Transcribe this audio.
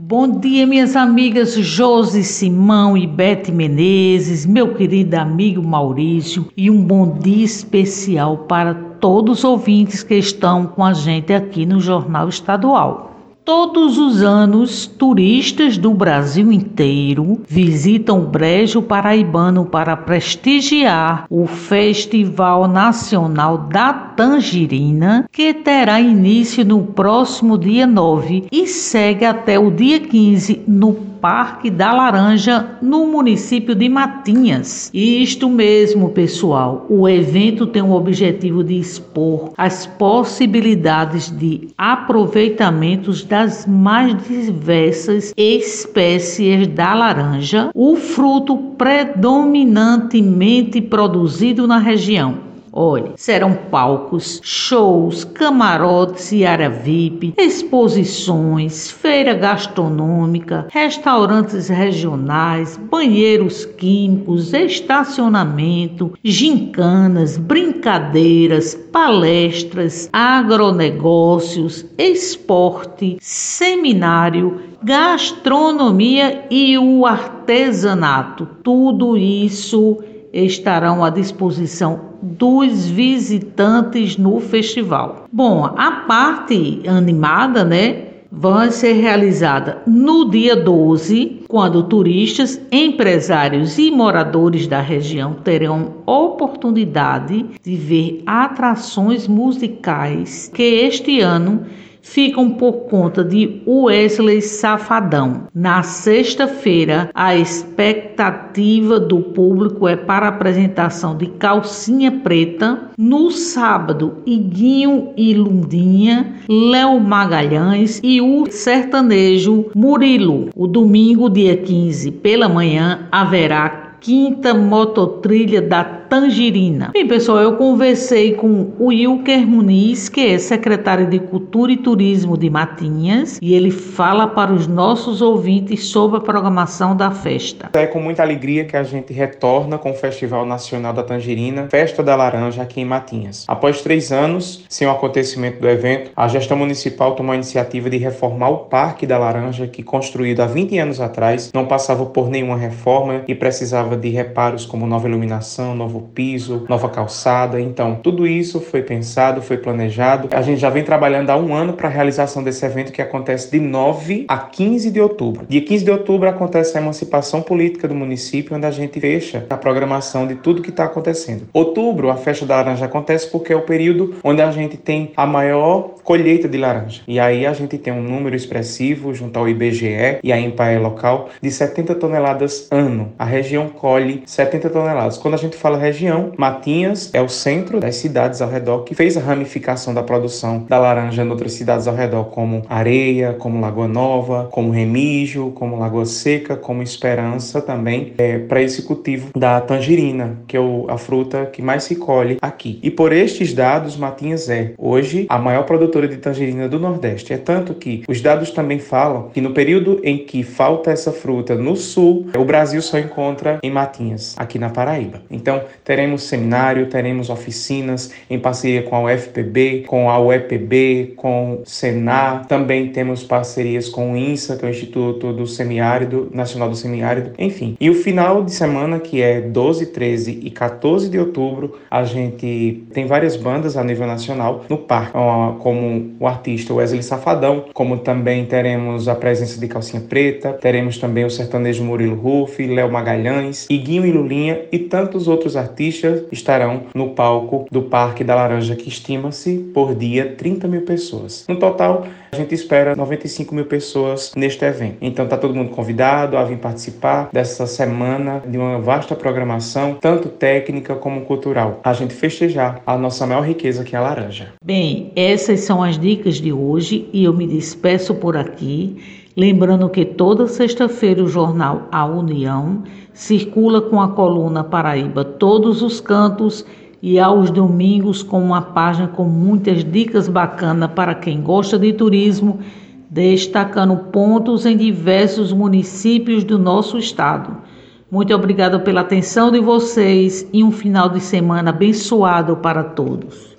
Bom dia, minhas amigas Josi Simão e Bete Menezes, meu querido amigo Maurício, e um bom dia especial para todos os ouvintes que estão com a gente aqui no Jornal Estadual. Todos os anos, turistas do Brasil inteiro visitam o Brejo Paraibano para prestigiar o Festival Nacional da Tangerina, que terá início no próximo dia 9 e segue até o dia 15 no Parque da Laranja, no município de Matinhas. Isto mesmo, pessoal. O evento tem o objetivo de expor as possibilidades de aproveitamentos das mais diversas espécies da laranja, o fruto predominantemente produzido na região. Olha, serão palcos, shows, camarotes e área VIP, exposições, feira gastronômica, restaurantes regionais, banheiros químicos, estacionamento, gincanas, brincadeiras, palestras, agronegócios, esporte, seminário, gastronomia e o artesanato. Tudo isso estarão à disposição dos visitantes no festival. Bom, a parte animada, né, vai ser realizada no dia 12, quando turistas, empresários e moradores da região terão oportunidade de ver atrações musicais que este ano ficam por conta de Wesley Safadão. Na sexta-feira, a expectativa do público é para a apresentação de Calcinha Preta. No sábado, Iguinho e Lundinha, Léo Magalhães e o sertanejo Murilo. O domingo, dia 15, pela manhã, haverá quinta mototrilha da Tangerina. Bem, pessoal, eu conversei com o Wilker Muniz, que é secretário de Cultura e Turismo de Matinhas, e ele fala para os nossos ouvintes sobre a programação da festa. É com muita alegria que a gente retorna com o Festival Nacional da Tangerina, Festa da Laranja, aqui em Matinhas. Após três anos sem o acontecimento do evento, a gestão municipal tomou a iniciativa de reformar o Parque da Laranja, que construído há 20 anos atrás, não passava por nenhuma reforma e precisava de reparos como nova iluminação, novo novo piso, nova calçada. Então, tudo isso foi pensado, foi planejado. A gente já vem trabalhando há um ano para a realização desse evento que acontece de 9 a 15 de outubro. Dia 15 de outubro acontece a emancipação política do município, onde a gente fecha a programação de tudo que está acontecendo. Outubro, a festa da laranja acontece porque é o período onde a gente tem a maior colheita de laranja. E aí a gente tem um número expressivo junto ao IBGE e a Empae local de 70 toneladas ano. A região colhe 70 toneladas. Quando a gente fala região. Matinhas é o centro das cidades ao redor que fez a ramificação da produção da laranja em outras cidades ao redor, como Areia, como Lagoa Nova, como Remígio, como Lagoa Seca, como Esperança também, é, para esse cultivo da tangerina, que é o, a fruta que mais se colhe aqui. E por estes dados, Matinhas é hoje a maior produtora de tangerina do Nordeste. É tanto que os dados também falam que no período em que falta essa fruta no sul, o Brasil só encontra em Matinhas, aqui na Paraíba. Então, teremos seminário, teremos oficinas em parceria com a UFPB, com a UEPB, com o Senar. Também temos parcerias com o INSA, que é o Instituto do Semiárido, Nacional do Semiárido, enfim. E o final de semana, que é 12, 13 e 14 de outubro, a gente tem várias bandas a nível nacional no parque, como o artista Wesley Safadão, como também teremos a presença de Calcinha Preta, teremos também o sertanejo Murilo Ruff, Léo Magalhães, Iguinho e Lulinha e tantos outros artistas estarão no palco do Parque da Laranja, que estima-se por dia 30 mil pessoas. No total, a gente espera 95 mil pessoas neste evento. Então está todo mundo convidado a vir participar dessa semana de uma vasta programação, tanto técnica como cultural. A gente festejar a nossa maior riqueza que é a laranja. Bem, essas são as dicas de hoje e eu me despeço por aqui. Lembrando que toda sexta-feira o jornal A União circula com a coluna Paraíba Todos os Cantos e aos domingos com uma página com muitas dicas bacanas para quem gosta de turismo, destacando pontos em diversos municípios do nosso estado. Muito obrigada pela atenção de vocês e um final de semana abençoado para todos.